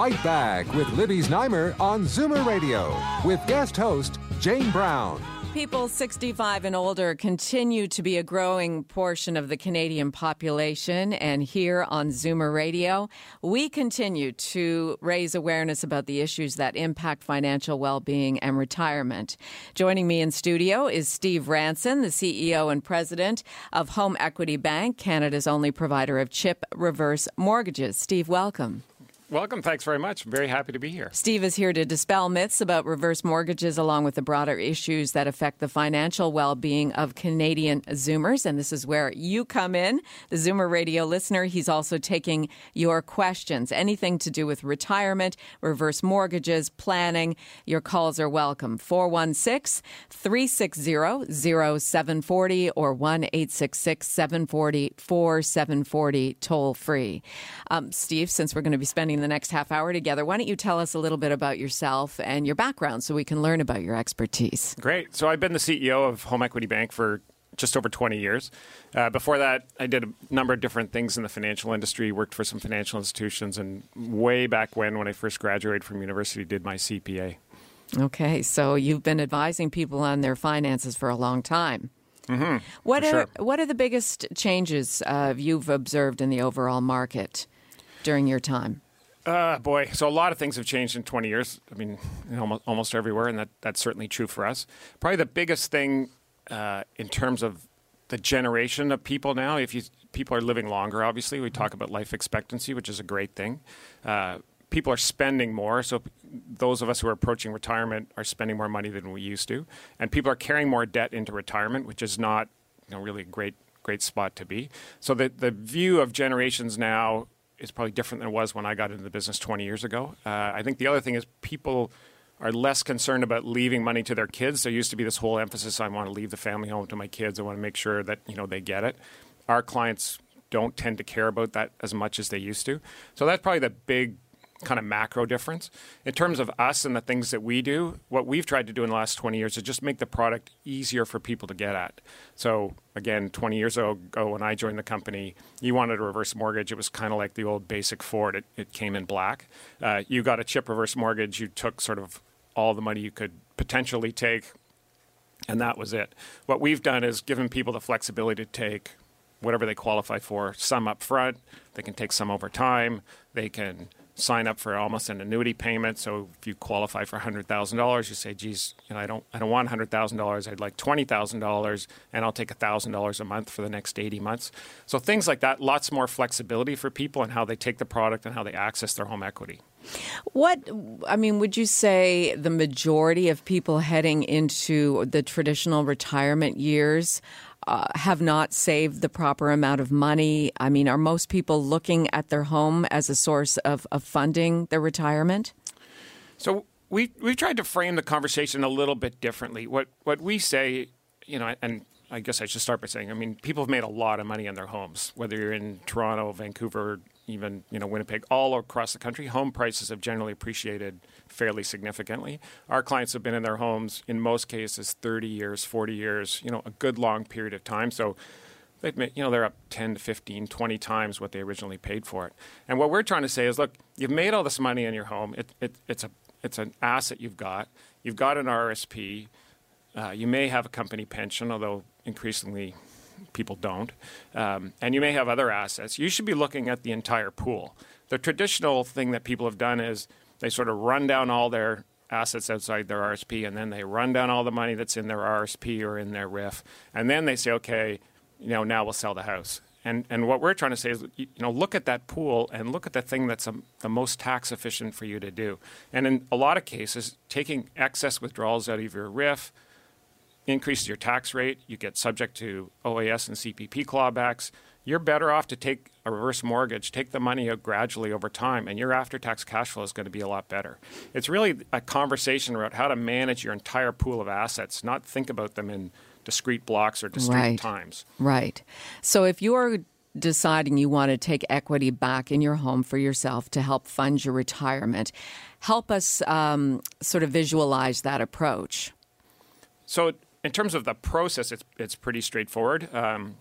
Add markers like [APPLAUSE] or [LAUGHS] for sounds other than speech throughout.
Fight Back with Libby Znaimer on Zoomer Radio with guest host Jane Brown. People 65 and older continue to be a growing portion of the Canadian population. And here on Zoomer Radio, we continue to raise awareness about the issues that impact financial well being and retirement. Joining me in studio is Steve Ranson, the CEO and president of Home Equity Bank, Canada's only provider of chip reverse mortgages. Steve, welcome. Welcome. Thanks very much. Very happy to be here. Steve is here to dispel myths about reverse mortgages along with the broader issues that affect the financial well being of Canadian Zoomers. And this is where you come in, the Zoomer radio listener. He's also taking your questions, anything to do with retirement, reverse mortgages, planning. Your calls are welcome. 416 360 0740 or 1 866 740 4740 toll free. Um, Steve, since we're going to be spending the next half hour together. Why don't you tell us a little bit about yourself and your background so we can learn about your expertise? Great. So I've been the CEO of Home Equity Bank for just over 20 years. Uh, before that, I did a number of different things in the financial industry, worked for some financial institutions, and way back when, when I first graduated from university, did my CPA. Okay, so you've been advising people on their finances for a long time. Mm-hmm, what are sure. what are the biggest changes uh, you've observed in the overall market during your time? Uh, boy, so a lot of things have changed in 20 years. I mean, almost, almost everywhere, and that, that's certainly true for us. Probably the biggest thing uh, in terms of the generation of people now, if you people are living longer, obviously, we talk about life expectancy, which is a great thing. Uh, people are spending more, so those of us who are approaching retirement are spending more money than we used to, and people are carrying more debt into retirement, which is not you know, really a great great spot to be. So the the view of generations now is probably different than it was when I got into the business 20 years ago. Uh, I think the other thing is people are less concerned about leaving money to their kids. There used to be this whole emphasis: I want to leave the family home to my kids. I want to make sure that you know they get it. Our clients don't tend to care about that as much as they used to. So that's probably the big kind of macro difference. In terms of us and the things that we do, what we've tried to do in the last 20 years is just make the product easier for people to get at. So, again, 20 years ago when I joined the company, you wanted a reverse mortgage. It was kind of like the old basic Ford, it, it came in black. Uh, you got a chip reverse mortgage, you took sort of all the money you could potentially take, and that was it. What we've done is given people the flexibility to take whatever they qualify for, some up front, they can take some over time, they can sign up for almost an annuity payment. So if you qualify for hundred thousand dollars, you say, "Geez, you know, I don't, I don't want hundred thousand dollars. I'd like twenty thousand dollars, and I'll take thousand dollars a month for the next eighty months." So things like that, lots more flexibility for people and how they take the product and how they access their home equity. What I mean, would you say the majority of people heading into the traditional retirement years? Uh, have not saved the proper amount of money? I mean, are most people looking at their home as a source of, of funding their retirement? So we we've tried to frame the conversation a little bit differently. What what we say, you know, and I guess I should start by saying, I mean, people have made a lot of money in their homes, whether you're in Toronto, Vancouver, even you know Winnipeg, all across the country. Home prices have generally appreciated fairly significantly. Our clients have been in their homes in most cases 30 years, 40 years, you know, a good long period of time. So they've you know they're up 10 to 15 20 times what they originally paid for it and what we're trying to say is look you've made all this money in your home it, it, it's a it's an asset you've got you've got an rsp uh, you may have a company pension although increasingly people don't um, and you may have other assets you should be looking at the entire pool the traditional thing that people have done is they sort of run down all their assets outside their RSP, and then they run down all the money that's in their RSP or in their RIF, and then they say, okay, you know, now we'll sell the house. And and what we're trying to say is, you know, look at that pool and look at the thing that's um, the most tax efficient for you to do. And in a lot of cases, taking excess withdrawals out of your RIF increases your tax rate. You get subject to OAS and CPP clawbacks. you're better off to take a reverse mortgage, take the money out gradually over time, and your after tax cash flow is going to be a lot better. It's really a conversation about how to manage your entire pool of assets, not think about them in discrete blocks or discrete Right. times. Right. So if you're deciding you want to take equity back in your home for yourself to help fund your retirement, help us um, sort of visualize that approach. So, in terms of the process, it's it's pretty straightforward. Um,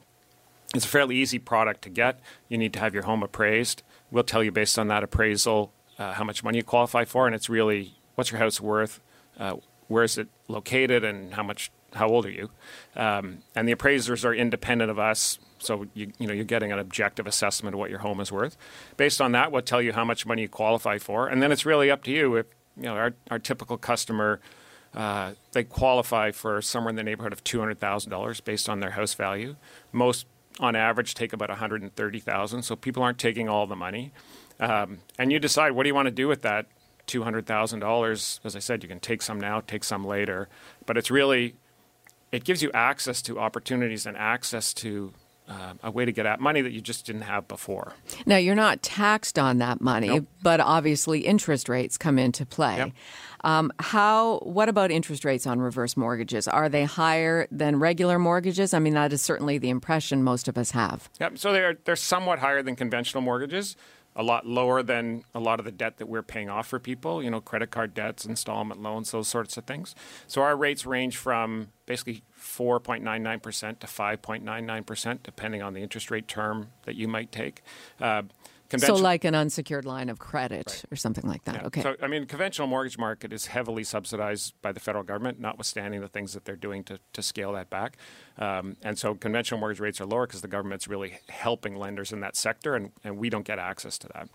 it's a fairly easy product to get. You need to have your home appraised. We'll tell you based on that appraisal uh, how much money you qualify for, and it's really what's your house worth, uh, where is it located, and how much how old are you? Um, and the appraisers are independent of us, so you you know you're getting an objective assessment of what your home is worth. Based on that, we'll tell you how much money you qualify for, and then it's really up to you. If you know our our typical customer. Uh, they qualify for somewhere in the neighborhood of two hundred thousand dollars based on their house value. Most, on average, take about one hundred and thirty thousand. So people aren't taking all the money, um, and you decide what do you want to do with that two hundred thousand dollars. As I said, you can take some now, take some later, but it's really it gives you access to opportunities and access to uh, a way to get at money that you just didn't have before. Now, you're not taxed on that money, Nope. but obviously interest rates come into play. Yep. Um, how? What about interest rates on reverse mortgages? Are they higher than regular mortgages? I mean, that is certainly the impression most of us have. Yep. So they're they're somewhat higher than conventional mortgages, a lot lower than a lot of the debt that we're paying off for people. You know, credit card debts, installment loans, those sorts of things. So our rates range from basically 4.99% to 5.99%, depending on the interest rate term that you might take. Uh, So, like an unsecured line of credit or something like that. Yeah. Okay. So, I mean, conventional mortgage market is heavily subsidized by the federal government, notwithstanding the things that they're doing to, to scale that back. Um, and so conventional mortgage rates are lower because the government's really helping lenders in that sector, and, and we don't get access to that.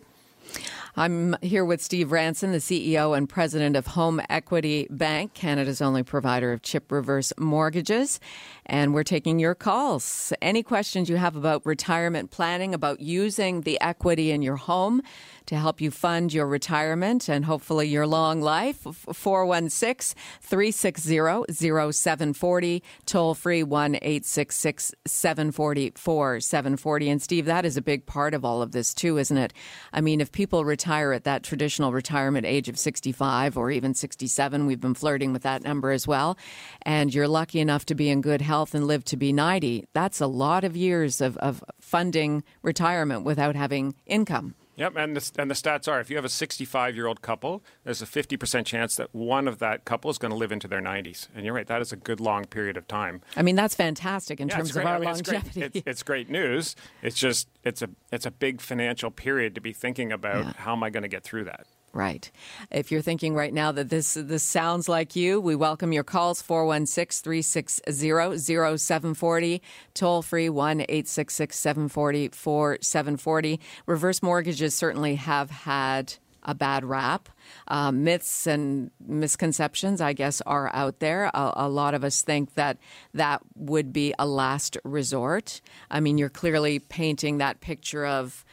I'm here with Steve Ranson, the CEO and president of Home Equity Bank, Canada's only provider of chip reverse mortgages. And we're taking your calls. Any questions you have about retirement planning, about using the equity in your home to help you fund your retirement and hopefully your long life, 416 360 0740, toll free 1 866 740 4740. And Steve, that is a big part of all of this too, isn't it? I mean, if people retire at that traditional retirement age of 65 or even 67, we've been flirting with that number as well, and you're lucky enough to be in good health and live to be 90, that's a lot of years of, of funding retirement without having income. Yep, and the, and the stats are if you have a 65 year old couple, there's a 50% chance that one of that couple is going to live into their 90s. And you're right, that is a good long period of time. I mean, that's fantastic in Yeah, terms of our I mean, it's great. longevity. It's, [LAUGHS] it's great news. It's just it's a it's a big financial period to be thinking about Yeah. how am I going to get through that. Right. If you're thinking right now that this this sounds like you, we welcome your calls 416-360-0740, toll free 1-866-740-4740. Reverse mortgages certainly have had a bad rap. Uh, myths and misconceptions, I guess, are out there. A, a lot of us think that that would be a last resort. I mean, you're clearly painting that picture of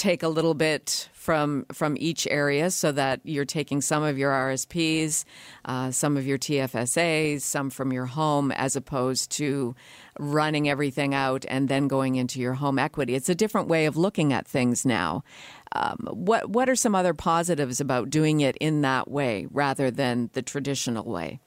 take a little bit from from each area so that you're taking some of your RSPs, uh, some of your TFSAs, some from your home, as opposed to running everything out and then going into your home equity. It's a different way of looking at things now. Um, what what are some other positives about doing it in that way rather than the traditional way?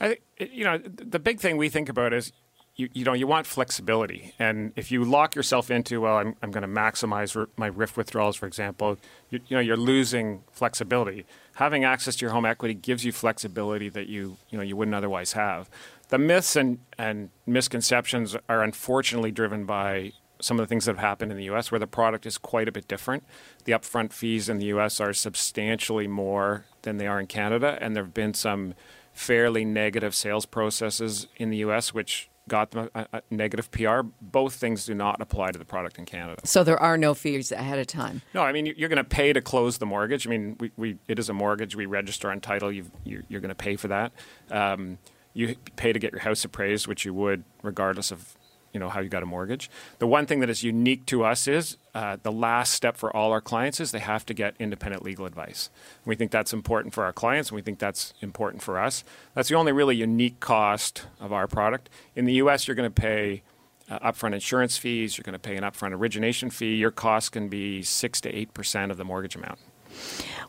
I think you know the big thing we think about is you, you know you want flexibility, and if you lock yourself into well, I'm, I'm going to maximize r- my RIF withdrawals, for example, you, you know you're losing flexibility. Having access to your home equity gives you flexibility that you you know you wouldn't otherwise have. The myths and, and misconceptions are unfortunately driven by some of the things that have happened in the U.S., where the product is quite a bit different. The upfront fees in the U.S. are substantially more than they are in Canada, and there have been some fairly negative sales processes in the U.S., which got them a, a negative PR. Both things do not apply to the product in Canada. So there are no fees ahead of time. No, I mean you- you're going to pay to close the mortgage. I mean, we, we it is a mortgage. We register on title. You've, you're, you're going to pay for that. Um, you pay to get your house appraised, which you would regardless of you know how you got a mortgage. The one thing that is unique to us is uh, the last step for all our clients is they have to get independent legal advice. We think that's important for our clients, and we think that's important for us. That's the only really unique cost of our product. In the U.S., you're going to pay uh, upfront insurance fees. You're going to pay an upfront origination fee. Your cost can be six to eight percent of the mortgage amount.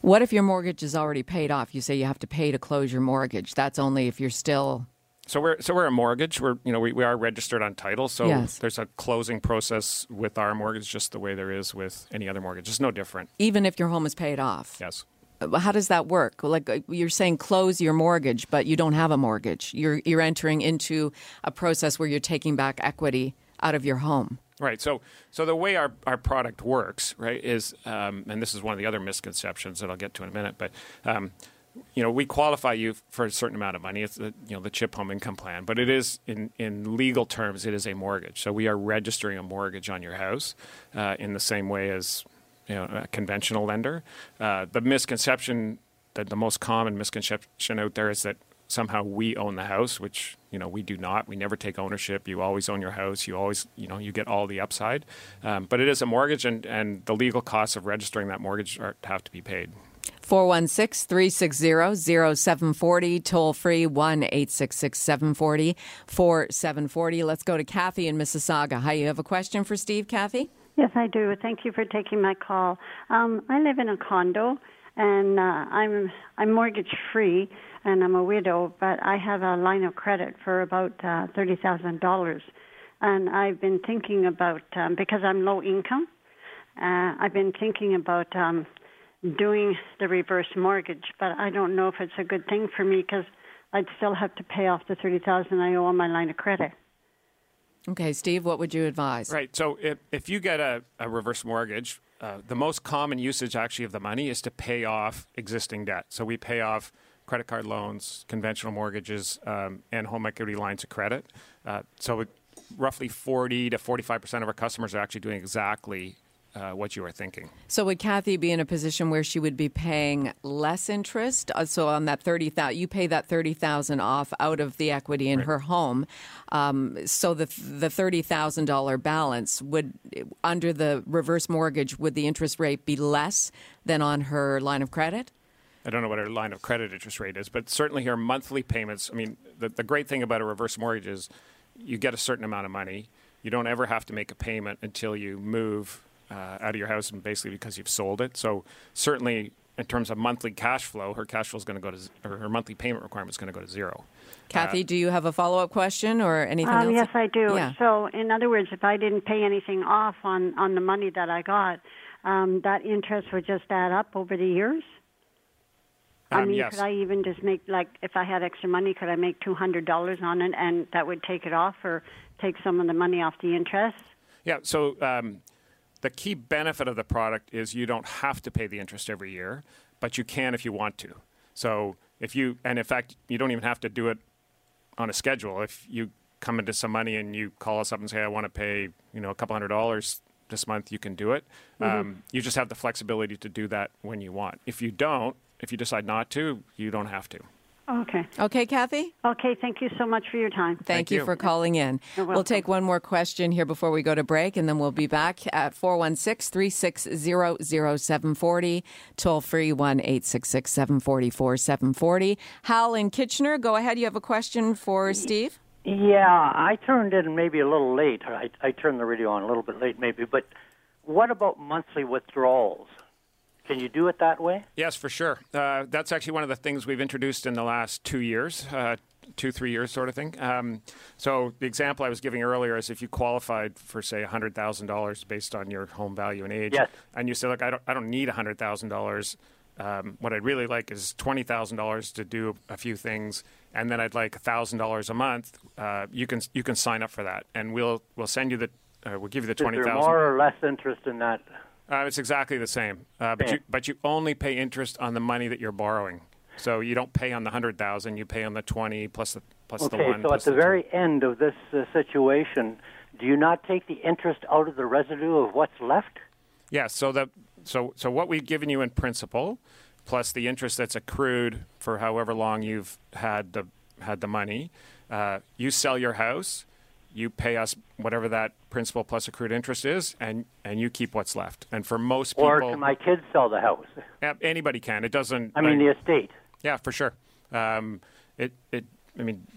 What if your mortgage is already paid off? You say you have to pay to close your mortgage. That's only if you're still so we're so we're a mortgage. We're you know we, we are registered on title. So Yes. there's a closing process with our mortgage, just the way there is with any other mortgage. It's no different. even if your home is paid off. Yes. Uh, How does that work? Like uh, you're saying, close your mortgage, but you don't have a mortgage. You're you're entering into a process where you're taking back equity out of your home. Right. So, so the way our, our product works, right, is, um, and this is one of the other misconceptions that I'll get to in a minute, but, um, you know, we qualify you for a certain amount of money. It's the, you know, the CHIP home income plan, but it is in, in legal terms, it is a mortgage. So we are registering a mortgage on your house uh, in the same way as, you know, a conventional lender. Uh, the misconception, that the most common misconception out there is that somehow we own the house, which you know we do not. We never take ownership. You always own your house. You always you know you get all the upside. Um, but it is a mortgage, and and the legal costs of registering that mortgage are, have to be paid. 416 360 0740, toll free 1 866 740 4740. Let's go to Kathy in Mississauga. Hi, you have a question for Steve, Kathy? Yes, I do. Thank you for taking my call. Um, I live in a condo, and uh, I'm I'm mortgage free, and I'm a widow, but I have a line of credit for about uh, thirty thousand dollars, and I've been thinking about um, because I'm low income. Uh, I've been thinking about um, doing the reverse mortgage, but I don't know if it's a good thing for me because I'd still have to pay off the thirty thousand I owe on my line of credit. Okay, Steve, what would you advise? Right. So if if you get a, a reverse mortgage, uh, the most common usage actually of the money is to pay off existing debt. So we pay off credit card loans, conventional mortgages, um, and home equity lines of credit. Uh, so it, roughly 40 to 45 percent of our customers are actually doing exactly uh, what you are thinking. So would Kathy be in a position where she would be paying less interest? Uh, So on that thirty thousand, you pay that thirty thousand off out of the equity in her home. Um, so the the thirty thousand dollar balance would, under the reverse mortgage, would the interest rate be less than on her line of credit? I don't know what her line of credit interest rate is, but certainly her monthly payments. I mean, the, the great thing about a reverse mortgage is you get a certain amount of money. You don't ever have to make a payment until you move out of your house, and basically because you've sold it. So certainly, in terms of monthly cash flow, her cash flow is going to go to, z- or her monthly payment requirement is going to go to zero. Kathy, do you have a follow up question or anything Um, else? yes, I do. Yeah. So, in other words, if I didn't pay anything off on on the money that I got, um, that interest would just add up over the years. I Um, mean, yes. could I even just make like if I had extra money, could I make two hundred dollars on it, and that would take it off, or take some of the money off the interest? Yeah. So um, the key benefit of the product is you don't have to pay the interest every year, but you can if you want to. So if you, and in fact, you don't even have to do it on a schedule. If you come into some money and you call us up and say, I want to pay, you know, a couple hundred dollars this month, you can do it. Um, you just have the flexibility to do that when you want. If you don't, if you decide not to, you don't have to. Okay. Okay, Kathy? Okay. Thank you so much for your time. Thank, Thank you you. for calling in. You're We'll take one more question here before we go to break, and then we'll be back at 416 360 0740, toll free 1 866 744 740. Hal in Kitchener, go ahead. You have a question for Steve? Yeah, I turned in maybe a little late. I, I turned the radio on a little bit late, maybe. But what about monthly withdrawals? Can you do it that way? Yes, for sure. Uh, that's actually one of the things we've introduced in the last two years, uh, two, three years sort of thing. Um, so the example I was giving earlier is if you qualified for, say, $100,000 based on your home value and age, Yes. and you say, look, I don't, I don't need $100,000. Um, what I'd really like is $20,000 to do a few things, and then I'd like $1,000 a month. Uh, you, can, you can sign up for that, and we'll, we'll send you the, uh, we'll give you the Is there 20000 more or less interest in that? Uh, it's exactly the same, uh, but Okay. you but you only pay interest on the money that you're borrowing. So you don't pay on the hundred thousand; you pay on the twenty plus the plus the Okay, one. so at the two. very end of this uh, situation, do you not take the interest out of the residue of what's left? yeah. So the so so what we've given you in principal, plus the interest that's accrued for however long you've had the had the money. Uh, you sell your house, you pay us whatever that principal plus accrued interest is, and and you keep what's left. And for most people, Or can my kids sell the house? yeah, anybody can. It doesn't. I mean, like- the estate. Yeah, for sure. Um, it, it, I mean,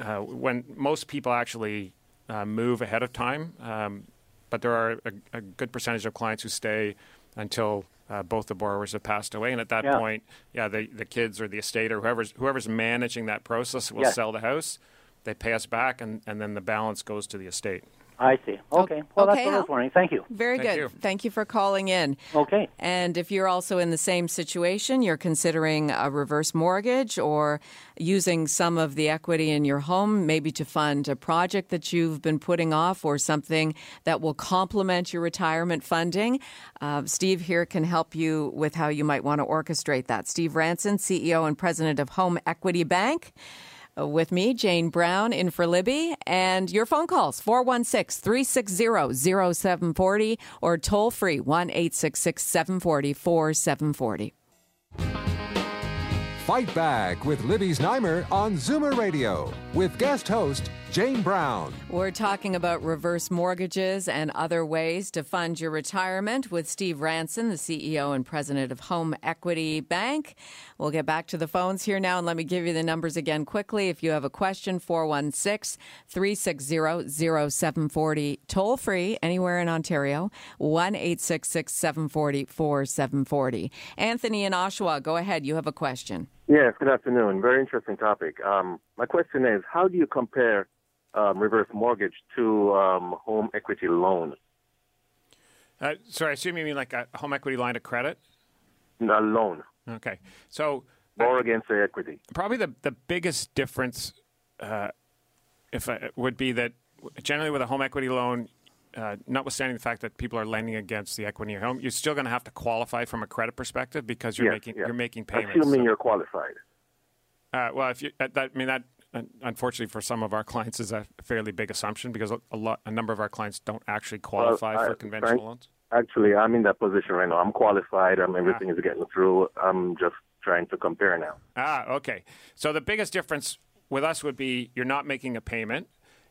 uh, when most people actually uh, move ahead of time. Um, but there are a, a, good percentage of clients who stay until uh, both the borrowers have passed away, and at that Yeah. point, yeah, the the kids or the estate or whoever's whoever's managing that process will Yes. sell the house. They pay us back, and, and then the balance goes to the estate. I see. Okay. Well, okay, that's what I was wondering. Thank you. Very Thank good. you. Thank you for calling in. Okay. And if you're also in the same situation, you're considering a reverse mortgage or using some of the equity in your home, maybe to fund a project that you've been putting off or something that will complement your retirement funding, uh, Steve here can help you with how you might want to orchestrate that. Steve Ranson, CEO and president of Home Equity Bank. With me, Jane Brown in for Libby, and your phone calls 416 360 0740 or toll free 1 866 740 4740. Fight Back with Libby Znaimer on Zoomer Radio with guest host Jane Brown. We're talking about reverse mortgages and other ways to fund your retirement with Steve Ranson, the CEO and president of Home Equity Bank. We'll get back to the phones here now, and let me give you the numbers again quickly. If you have a question, 416 360 0740, toll free anywhere in Ontario, 1 866 740 4740. Anthony in Oshawa, go ahead. You have a question. Yes, good afternoon. Very interesting topic. Um, my question is, how do you compare um, reverse mortgage to um, home equity loan? Uh, sorry, I assume you mean like a home equity line of credit. A loan, Okay, so borrow against the equity. probably the the biggest difference, uh, if I, would be that generally with a home equity loan, uh, notwithstanding the fact that people are lending against the equity in your home, you're still going to have to qualify from a credit perspective because you're yes, making yes. you're making payments. Assuming you're qualified. Uh, well, if you, uh, that, I mean that, uh, unfortunately for some of our clients, is a fairly big assumption because a, lot, a number of our clients don't actually qualify I- for conventional Frank- loans. Actually, I'm in that position right now. I'm qualified. Um, everything Ah. is getting through. I'm just trying to compare now. Ah, okay. So the biggest difference with us would be you're not making a payment,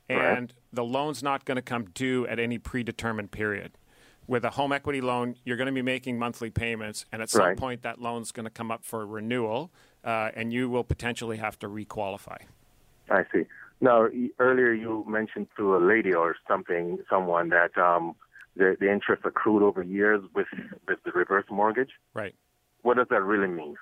and Right. the loan's not going to come due at any predetermined period. With a home equity loan, you're going to be making monthly payments, and at some Right. point that loan's going to come up for renewal, uh, and you will potentially have to requalify. I see. Now, earlier you mentioned to a lady or something, someone that um, the, the interest accrued over years with, with the reverse mortgage. Right. What does that really mean?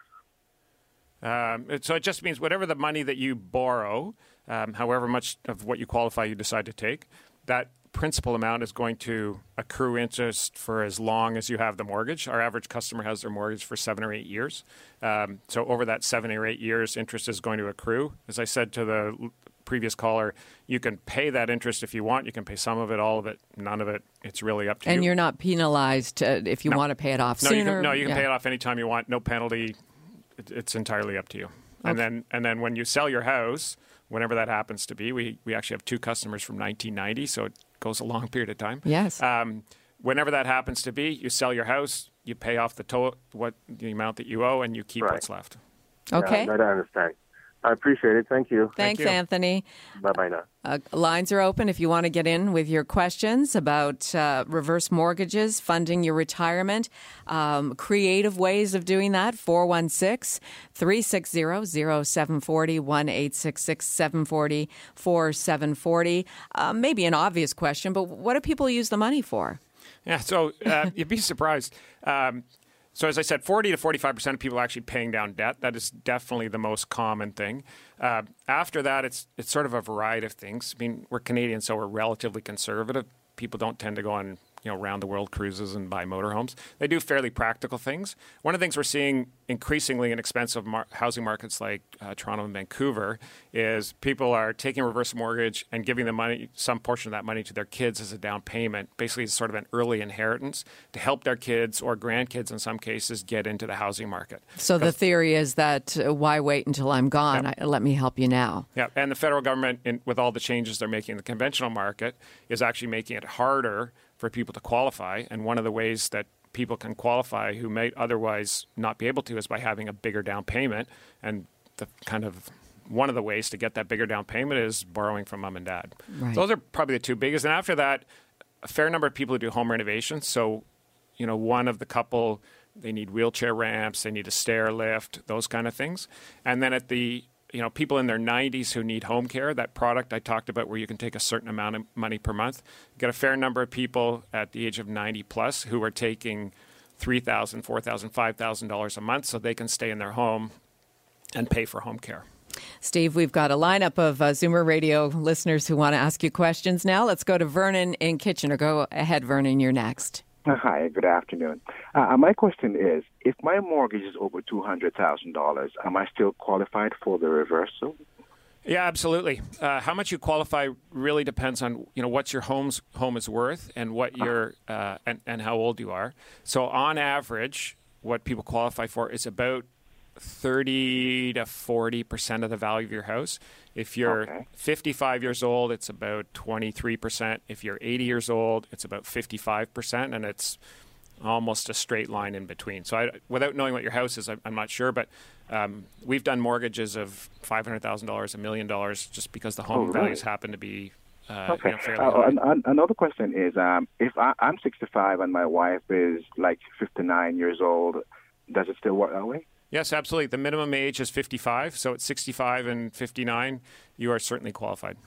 Um, so it just means whatever the money that you borrow, um, however much of what you qualify you decide to take, that principal amount is going to accrue interest for as long as you have the mortgage. Our average customer has their mortgage for seven or eight years. Um, so over that seven or eight years, interest is going to accrue. As I said to the previous caller, you can pay that interest if you want. You can pay some of it, all of it, none of it. It's really up to And you. And you're not penalized uh, if you No. want to pay it off No, sooner. you can, no, you can Yeah. pay it off anytime you want. No penalty. It, it's entirely up to you. And then, and then when you sell your house, whenever that happens to be, we we actually have two customers from 1990, so it goes a long [LAUGHS] period of time. Yes. Um, whenever that happens to be, you sell your house, you pay off the to- what the amount that you owe, and you keep Right. what's left. Okay. Yeah, that I understand. I appreciate it. Thank you. Thanks, you. Anthony. Bye bye now. Uh, lines are open if you want to get in with your questions about uh, reverse mortgages, funding your retirement, um, creative ways of doing that. 416 360 0740 1 866 740 4740. Uh, Maybe an obvious question, but what do people use the money for? Yeah, so uh, [LAUGHS] you'd be surprised. Um, so as I said, 40 to 45 percent of people are actually paying down debt. That is definitely the most common thing. Uh, after that, it's it's sort of a variety of things. I mean, we're Canadian, so we're relatively conservative. People don't tend to go on you know round the world cruises and buy motorhomes. They do fairly practical things. One of the things we're seeing increasingly in expensive mar- housing markets like uh, Toronto and Vancouver is people are taking a reverse mortgage and giving the money, some portion of that money, to their kids as a down payment. Basically, it's sort of an early inheritance to help their kids or grandkids, in some cases, get into the housing market. So the theory is that uh, why wait until I'm gone? I, let me help you now. Yeah, and the federal government, in, with all the changes they're making in the conventional market, is actually making it harder for people to qualify. And one of the ways that people can qualify who might otherwise not be able to is by having a bigger down payment. And the kind of one of the ways to get that bigger down payment is borrowing from mom and dad. Right. Those are probably the two biggest. And after that, a fair number of people who do home renovations. So, you know, one of the couple, they need wheelchair ramps, they need a stair lift, those kind of things. And then at the you know people in their 90s who need home care. That product I talked about, where you can take a certain amount of money per month, get a fair number of people at the age of 90 plus who are taking three thousand, four thousand, five thousand dollars a month, so they can stay in their home and pay for home care. Steve, we've got a lineup of uh, Zoomer Radio listeners who want to ask you questions now. Let's go to Vernon in Kitchener. Go ahead, Vernon. You're next. [LAUGHS] Hi, good afternoon. Uh, my question is if my mortgage is over $200,000, am I still qualified for the reversal? Yeah, absolutely. Uh, how much you qualify really depends on you know what your home's home is worth and what your uh, and, and how old you are. So on average, what people qualify for is about 30 to 40 percent of the value of your house. If you're Okay. 55 years old, it's about 23 percent. If you're 80 years old, it's about 55 percent, and it's almost a straight line in between. So, I, without knowing what your house is, I, I'm not sure, but um, we've done mortgages of five hundred thousand dollars, a million dollars, just because the home Oh, really? values happen to be uh, you Okay. know, Uh, high. an, an- another question is um, if I, I'm 65 and my wife is like 59 years old, does it still work that way? Yes, absolutely. The minimum age is 55, so at 65 and 59, you are certainly qualified.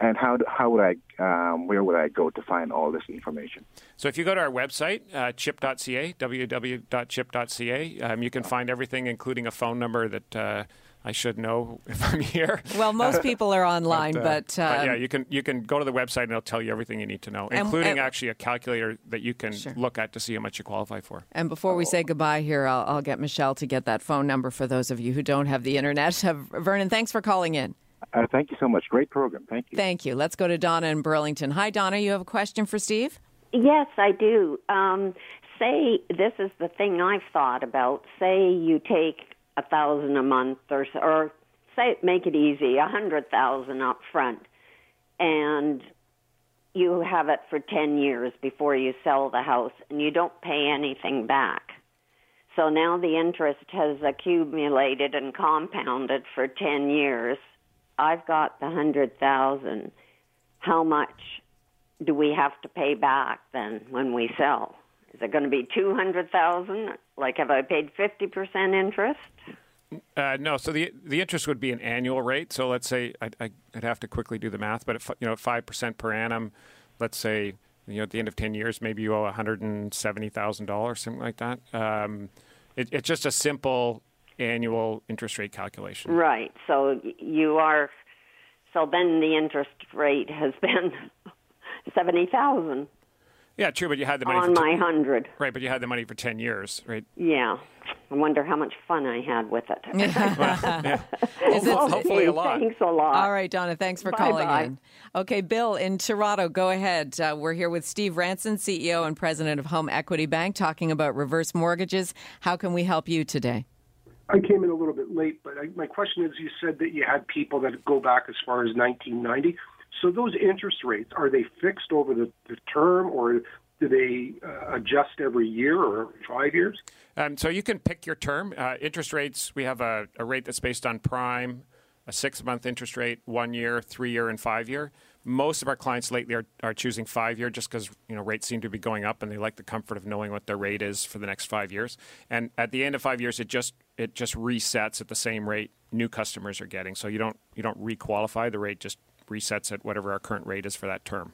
And how, how would I, um, where would I go to find all this information? So if you go to our website, uh, chip.ca, www.chip.ca, um, you can find everything, including a phone number that uh, I should know if I'm here. Well, most [LAUGHS] people are online, uh, but, um, yeah, you can you can go to the website and it'll tell you everything you need to know, And- including and- actually a calculator that you can Sure. look at to see how much you qualify for. And before we say goodbye here, I'll, I'll get Michelle to get that phone number for those of you who don't have the internet. Uh, [LAUGHS] Vernon, thanks for calling in. Uh, thank you so much. Great program. Thank you. Thank you. Let's go to Donna in Burlington. Hi, Donna. You have a question for Steve? Yes, I do. Um, say this is the thing I've thought about. Say you take a thousand a month, or or say make it easy, a hundred thousand up front, and you have it for ten years before you sell the house, and you don't pay anything back. So now the interest has accumulated and compounded for ten years. I've got the hundred thousand. How much do we have to pay back then when we sell? Is it going to be two hundred thousand? Like, have I paid fifty percent interest? Uh, no, so the the interest would be an annual rate. So let's say I, I'd have to quickly do the math, but fi- you know, five percent per annum. Let's say you know at the end of ten years, maybe you owe one hundred and seventy thousand dollars, something like that. Um, it, it's just a simple annual interest rate calculation. Right. So you are. So then the interest rate has been [LAUGHS] seventy thousand Yeah, true, but you had the money on for my hundred, right, but you had the money for ten years, right? Yeah. I wonder how much fun I had with it. [LAUGHS] [LAUGHS] Is it- Hopefully a lot. Thanks a lot. All right, Donna, thanks for calling Bye-bye. in. Okay, Bill in Toronto, go ahead. Uh, we're here with Steve Ranson, CEO and president of Home Equity Bank, talking about reverse mortgages. How can we help you today? I came in a little bit late, but I, my question is: You said that you had people that go back as far as 1990. So those interest rates are they fixed over the, the term, or do they uh, adjust every year or five years? Um, so you can pick your term. Uh, interest rates, we have a, a rate that's based on prime, a six month interest rate, one year, three year, and five year. Most of our clients lately are, are choosing five year just because you know rates seem to be going up and they like the comfort of knowing what their rate is for the next five years. And at the end of five years, it just it just resets at the same rate new customers are getting. So you don't you don't requalify. The rate just resets at whatever our current rate is for that term.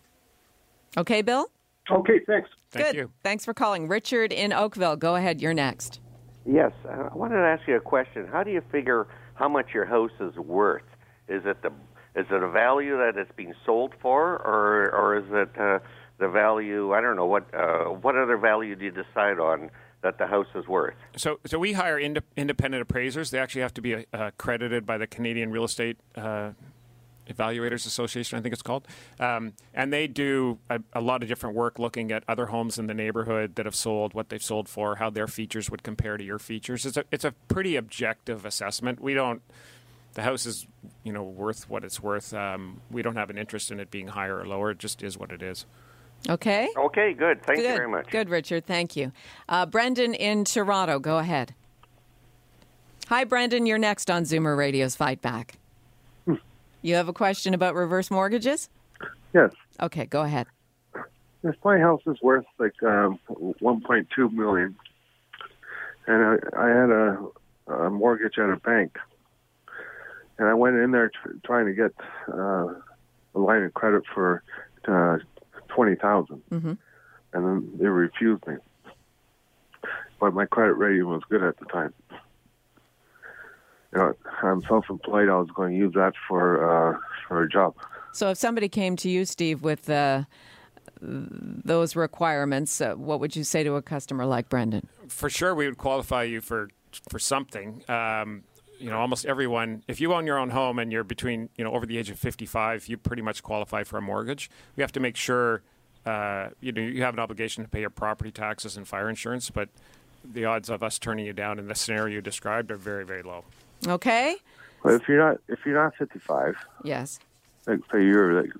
Okay, Bill? Okay, thanks. Thank Good. you. Thanks for calling. Richard in Oakville, go ahead. You're next. Yes, I wanted to ask you a question. How do you figure how much your house is worth? Is it the is it a value that it's being sold for, or or is it uh, the value? I don't know what uh, what other value do you decide on that the house is worth? So, so we hire ind- independent appraisers. They actually have to be uh, accredited by the Canadian Real Estate uh, Evaluators Association, I think it's called, um, and they do a, a lot of different work looking at other homes in the neighborhood that have sold, what they've sold for, how their features would compare to your features. It's a it's a pretty objective assessment. We don't. The house is, you know, worth what it's worth. Um, we don't have an interest in it being higher or lower. It just is what it is. Okay? Okay, good. Thank Good. you very much. Good, Richard. Thank you. Uh, Brendan in Toronto, go ahead. Hi, Brendan. You're next on Zoomer Radio's Fight Back. You have a question about reverse mortgages? Yes. Okay, go ahead. If my house is worth like um, 1.2 million, and I, I had a, a mortgage at a bank, and I went in there tr- trying to get uh, a line of credit for uh, twenty thousand, Mm-hmm. and then they refused me. But my credit rating was good at the time. You know, I'm self-employed. I was going to use that for uh, for a job. So, if somebody came to you, Steve, with uh, those requirements, uh, what would you say to a customer like Brendan? For sure, we would qualify you for for something. Um, you know, almost everyone. If you own your own home and you're between, you know, over the age of 55, you pretty much qualify for a mortgage. We have to make sure, uh, you know, you have an obligation to pay your property taxes and fire insurance, but the odds of us turning you down in the scenario you described are very, very low. Okay. But if you're not if you're not 55, Yes. like say you're like,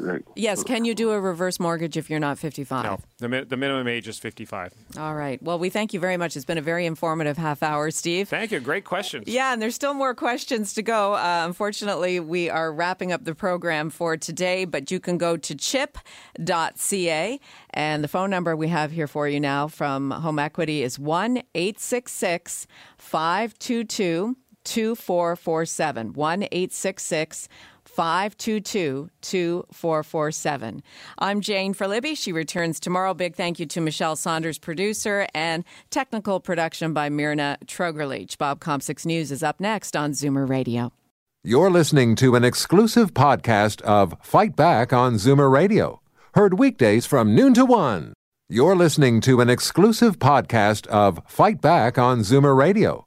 like Yes. Can you do a reverse mortgage if you're not 55? No, the, mi- the minimum age is 55. All right. Well, we thank you very much. It's been a very informative half hour, Steve. Thank you. Great questions. Yeah, and there's still more questions to go. Uh, unfortunately, we are wrapping up the program for today, but you can go to chip.ca. And the phone number we have here for you now from Home Equity is 1 866 522 2447. 1 866 522 2447. I'm Jane for Libby. She returns tomorrow. Big thank you to Michelle Saunders, producer, and technical production by Myrna Trogerleach. Bob Komsic News is up next on Zoomer Radio. You're listening to an exclusive podcast of Fight Back on Zoomer Radio, heard weekdays from noon to one. You're listening to an exclusive podcast of Fight Back on Zoomer Radio,